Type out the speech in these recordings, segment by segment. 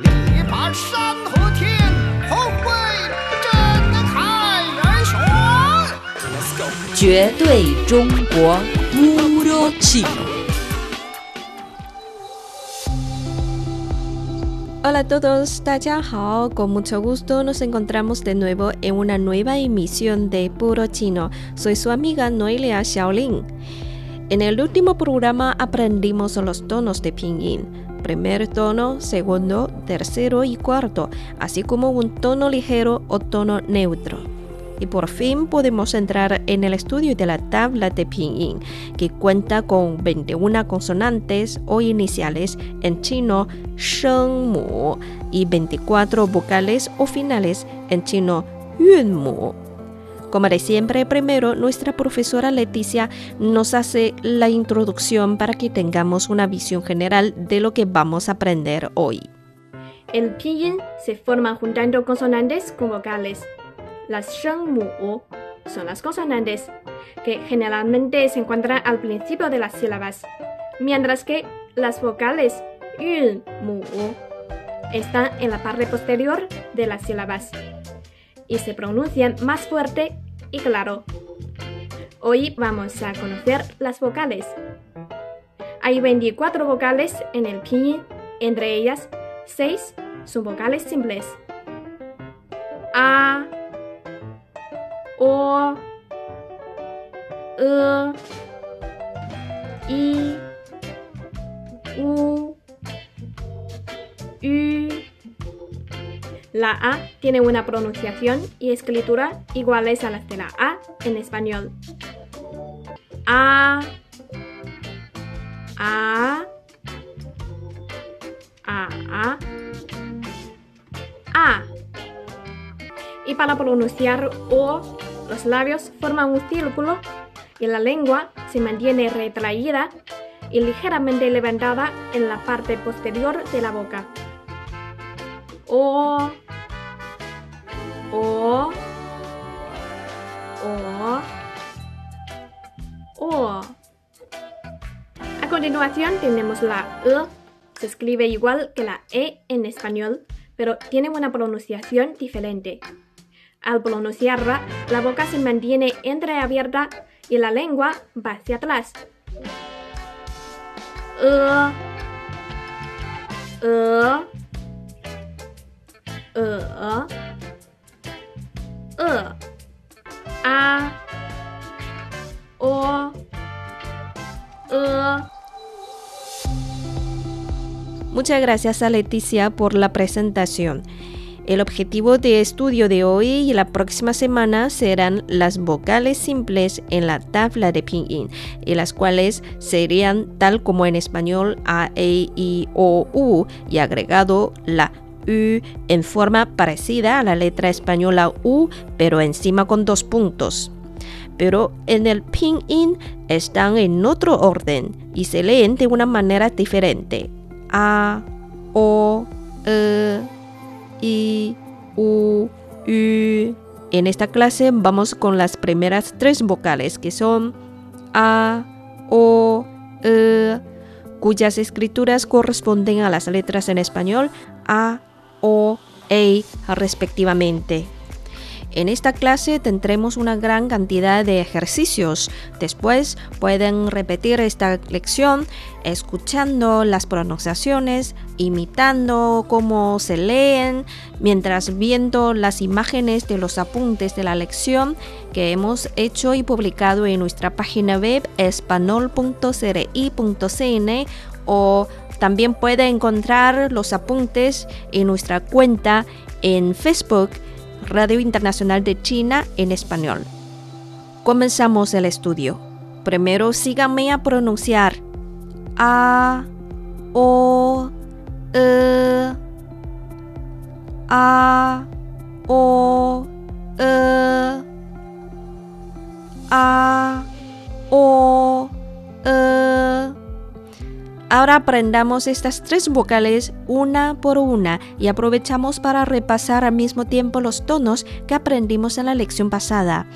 力拔山河天，宏伟震撼人群。绝对中国 Puro Chino. Hola a todos, 大家好, con mucho gusto nos encontramos de nuevo en una nueva emisión de Puro Chino. Soy su amiga Noelia Xiaolin. En el último programa aprendimos los tonos de pinyin, primer tono, segundo, tercero y cuarto, así como un tono ligero o tono neutro. Y por fin podemos entrar en el estudio de la tabla de pinyin, que cuenta con 21 consonantes o iniciales en chino sheng mu y 24 vocales o finales en chino yun mu. Como de siempre, primero nuestra profesora Leticia nos hace la introducción para que tengamos una visión general de lo que vamos a aprender hoy. El pinyin se forma juntando consonantes con vocales. Las shengmu son las consonantes que generalmente se encuentran al principio de las sílabas, mientras que las vocales yun mu están en la parte posterior de las sílabas y se pronuncian más fuerte y claro. Hoy vamos a conocer las vocales. Hay 24 vocales en el pinyin, entre ellas 6 son vocales simples. A, O, E, I, U. La A tiene una pronunciación y escritura iguales a las de la A en español. A, A, A, A, A. Y para pronunciar O, los labios forman un círculo y la lengua se mantiene retraída y ligeramente levantada en la parte posterior de la boca. O, O, O, O. A continuación tenemos la E. Se escribe igual que la E en español, pero tiene una pronunciación diferente. Al pronunciarla, la boca se mantiene entreabierta y la lengua va hacia atrás. E, E, E, A, O, E. Muchas gracias a Leticia por la presentación. El objetivo de estudio de hoy y la próxima semana serán las vocales simples en la tabla de pinyin, y las cuales serían tal como en español A, E, I, O, U y agregado la En forma parecida a la letra española U, pero encima con dos puntos. Pero en el pinyin están en otro orden y se leen de una manera diferente. A, O, E, I, U, U. En esta clase vamos con las primeras tres vocales que son A, O, E, cuyas escrituras corresponden a las letras en español A, O, E respectivamente. En esta clase tendremos una gran cantidad de ejercicios. Después pueden repetir esta lección escuchando las pronunciaciones, imitando cómo se leen, mientras viendo las imágenes de los apuntes de la lección que hemos hecho y publicado en nuestra página web espanol.cri.cn o también puede encontrar los apuntes en nuestra cuenta en Facebook Radio Internacional de China en español. Comenzamos el estudio. Primero síganme a pronunciar A, O, E, A, O, E, A, O, E. Ahora aprendamos estas tres vocales una por una y aprovechamos para repasar al mismo tiempo los tonos que aprendimos en la lección pasada.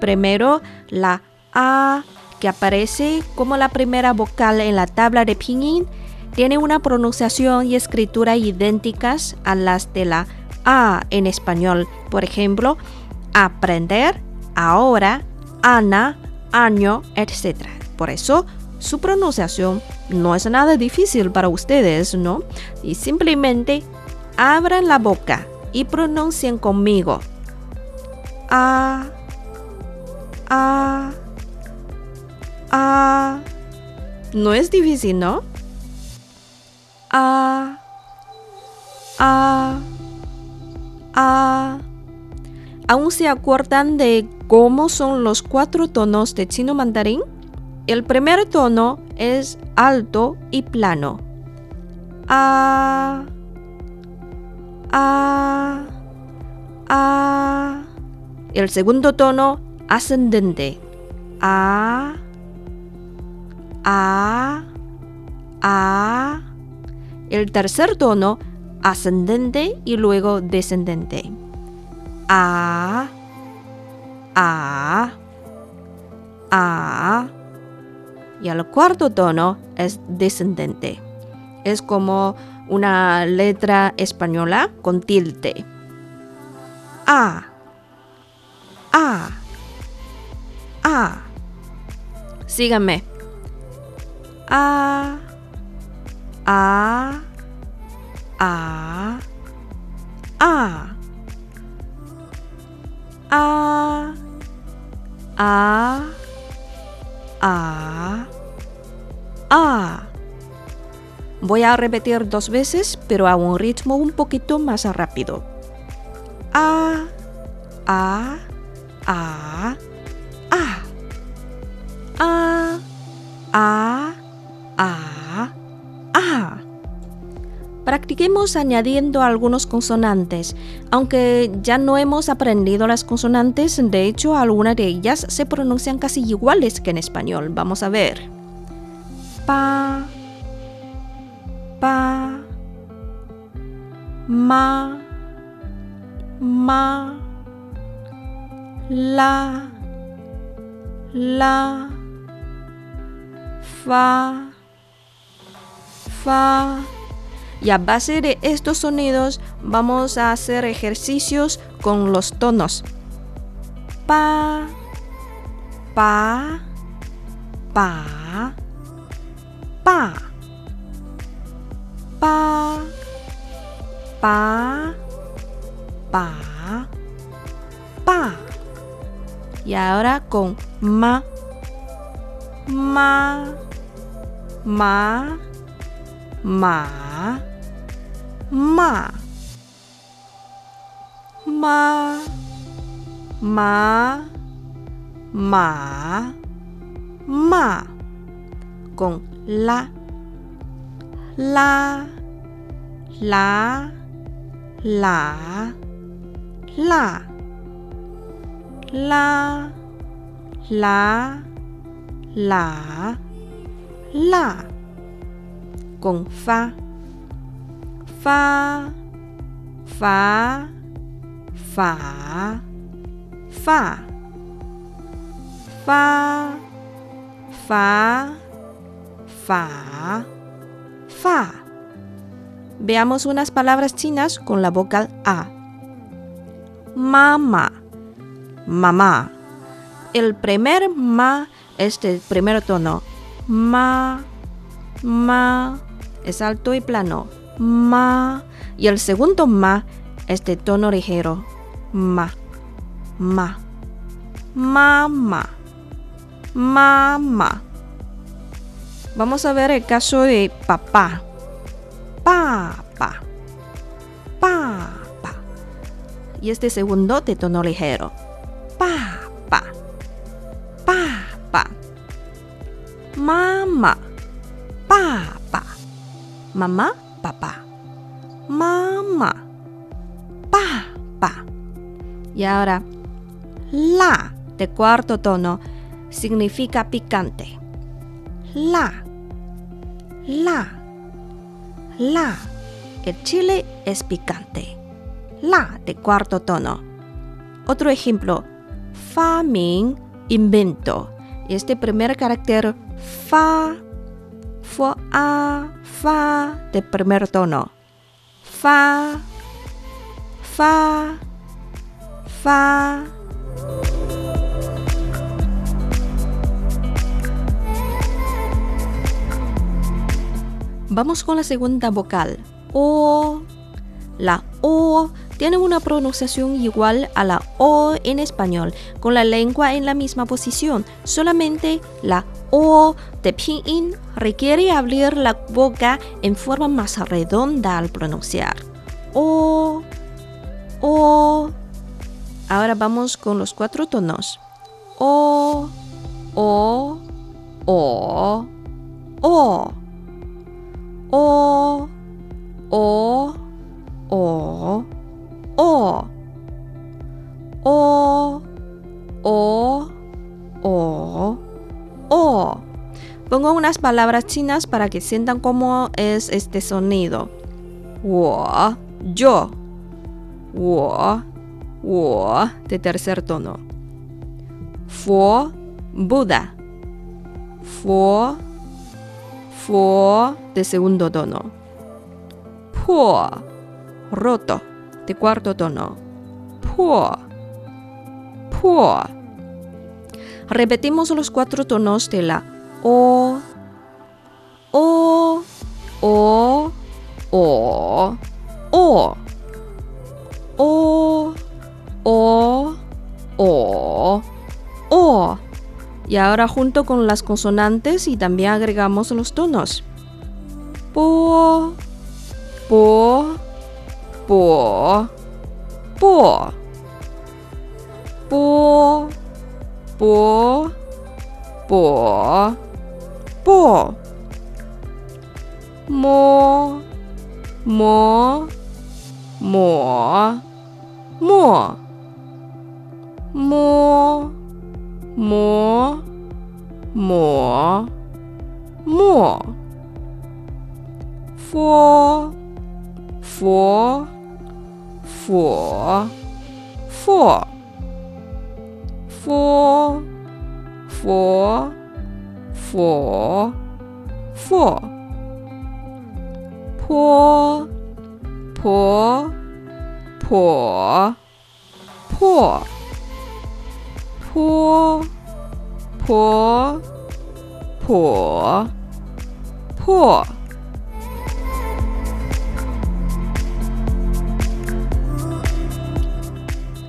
Primero, la A, que aparece como la primera vocal en la tabla de pinyin, tiene una pronunciación y escritura idénticas a las de la A en español. Por ejemplo, aprender, ahora, Ana, año, etc. Por eso, su pronunciación no es nada difícil para ustedes, ¿no? Y simplemente abran la boca y pronuncien conmigo. A, a, a. No es difícil, ¿no? A, a, a. ¿Aún se acuerdan de cómo son los cuatro tonos de chino mandarín? El primer tono es alto y plano. A, a, a. El segundo tono ascendente. A, a, a. El tercer tono ascendente y luego descendente. A, A, A. Y el cuarto tono es descendente. Es como una letra española con tilde. A, A, A. Síganme. A, A, A, A. A, A, A, A. Voy a repetir dos veces, pero a un ritmo un poquito más rápido. A, A, A, A. A, A, A, A. Practiquemos añadiendo algunos consonantes. Aunque ya no hemos aprendido las consonantes, de hecho algunas de ellas se pronuncian casi iguales que en español. Vamos a ver. Pa, pa, ma, ma, la, la, fa, fa. Y a base de estos sonidos vamos a hacer ejercicios con los tonos. Pa, pa, pa, pa, pa, pa, pa, pa. Y ahora con ma, ma, ma, ma. Ma. Ma. Ma. Ma. Ma cùng la. La lá lả lạ la lá lả lạ cùng pha pha phá phả phả pha phá fa, fa. Veamos unas palabras chinas con la vocal A. Mamá, mamá. El primer ma es el primer tono. Ma, ma, es alto y plano ma. Y el segundo ma es de tono ligero. Ma, ma, mamá, mamá. Vamos a ver el caso de papá. Papá, papá. Y este segundo de tono ligero. Papá, papá. Mamá, papá. Mamá, papá. Mamá. Papá. Y ahora, la de cuarto tono significa picante. La. La. La. El chile es picante. La de cuarto tono. Otro ejemplo. Fa, min, invento. Este primer carácter fa, fue a, fa de primer tono. Fa, fa, fa. Vamos con la segunda vocal. O. La O tiene una pronunciación igual a la O en español, con la lengua en la misma posición. Solamente la O de pinyin requiere abrir la boca en forma más redonda al pronunciar. O. O. Ahora vamos con los cuatro tonos. O. O. O. O o, o, o, o, o, o, o, o. Pongo unas palabras chinas para que sientan cómo es este sonido. Wo, yo, wo, wo, de tercer tono. Fo, Buda. Fo, de segundo tono. Puo, roto, de cuarto tono. Puo, puo. Repetimos los cuatro tonos de la O, O, O, O, O, O, O, O, O. Y ahora junto con las consonantes y también agregamos los tonos. Po, po, po, po, po, mo, mo. Mo, mo, mo, mo. Fo, fo, fo, fo. Fo, fo, fo, fo. Po, po, po, po.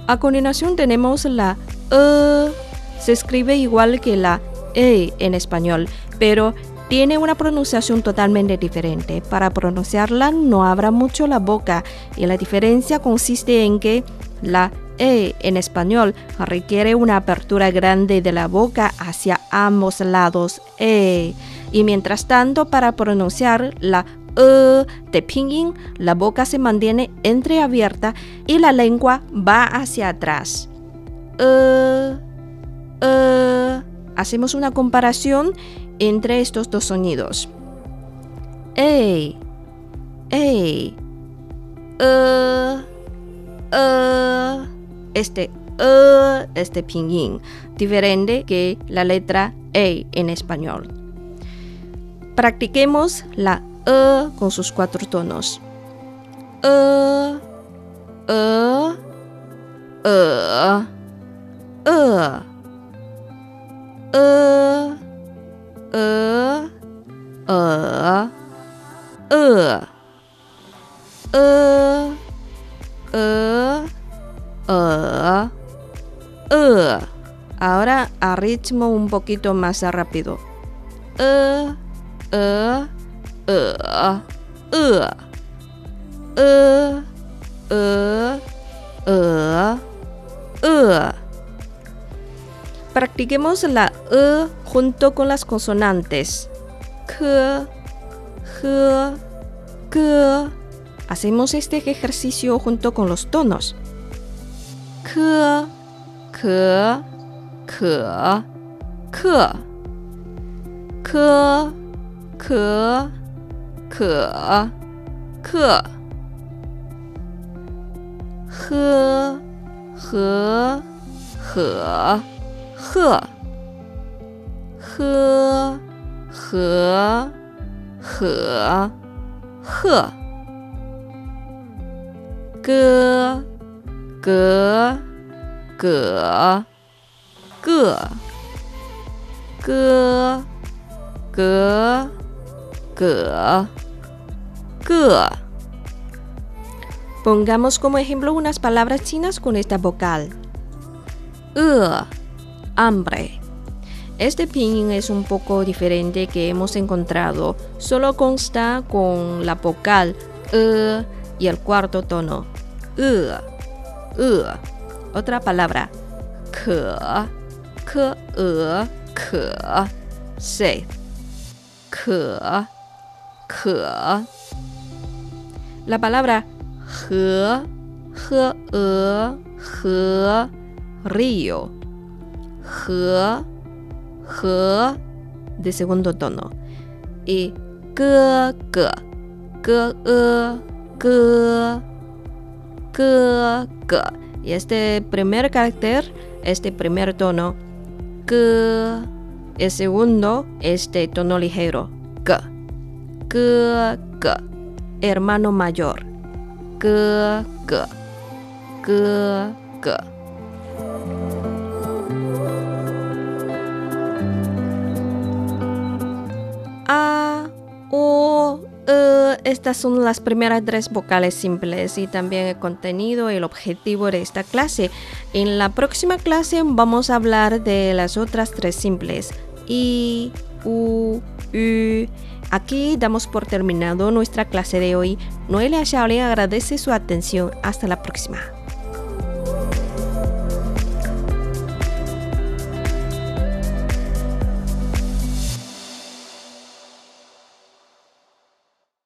A continuación tenemos la E. Se escribe igual que la E en español, pero tiene una pronunciación totalmente diferente. Para pronunciarla no abra mucho la boca y la diferencia consiste en que la E en español requiere una apertura grande de la boca hacia ambos lados E. Y mientras tanto, para pronunciar la E de pinyin, la boca se mantiene entreabierta y la lengua va hacia atrás. E, e. Hacemos una comparación entre estos dos sonidos. E, e, e, e. Este E es de pinyin, diferente que la letra E en español. Practiquemos la E con sus cuatro tonos. E, E, E, E, E, E, E, E, E, E. Ahora a ritmo un poquito más rápido. E, E, E. Practiquemos la E junto con las consonantes. K, G, G. Hacemos este ejercicio junto con los tonos. 科，可，可，克，科，可，可，克，喝，和，和，喝，喝，和，和，喝，格葛个歌格葛个 Pongamos como ejemplo unas palabras chinas con esta vocal. E, hambre. Este pinyin es un poco diferente que hemos encontrado. Solo consta con la vocal e y el cuarto tono. E, e, otra palabra, ke, ke, e, ke, safe, ke, ke. La palabra he, he, e, he, río, he, he, de segundo tono, y ke, ke, ke, e, ke, que, que. Y este primer carácter, este primer tono, que. El segundo, este tono ligero, que. Que, que. Hermano mayor, que, que. Que, que. O. E, estas son las primeras tres vocales simples y también el contenido y el objetivo de esta clase. En la próxima clase vamos a hablar de las otras tres simples. I, U, U. Aquí damos por terminado nuestra clase de hoy. Noelia Shaolin agradece su atención. Hasta la próxima.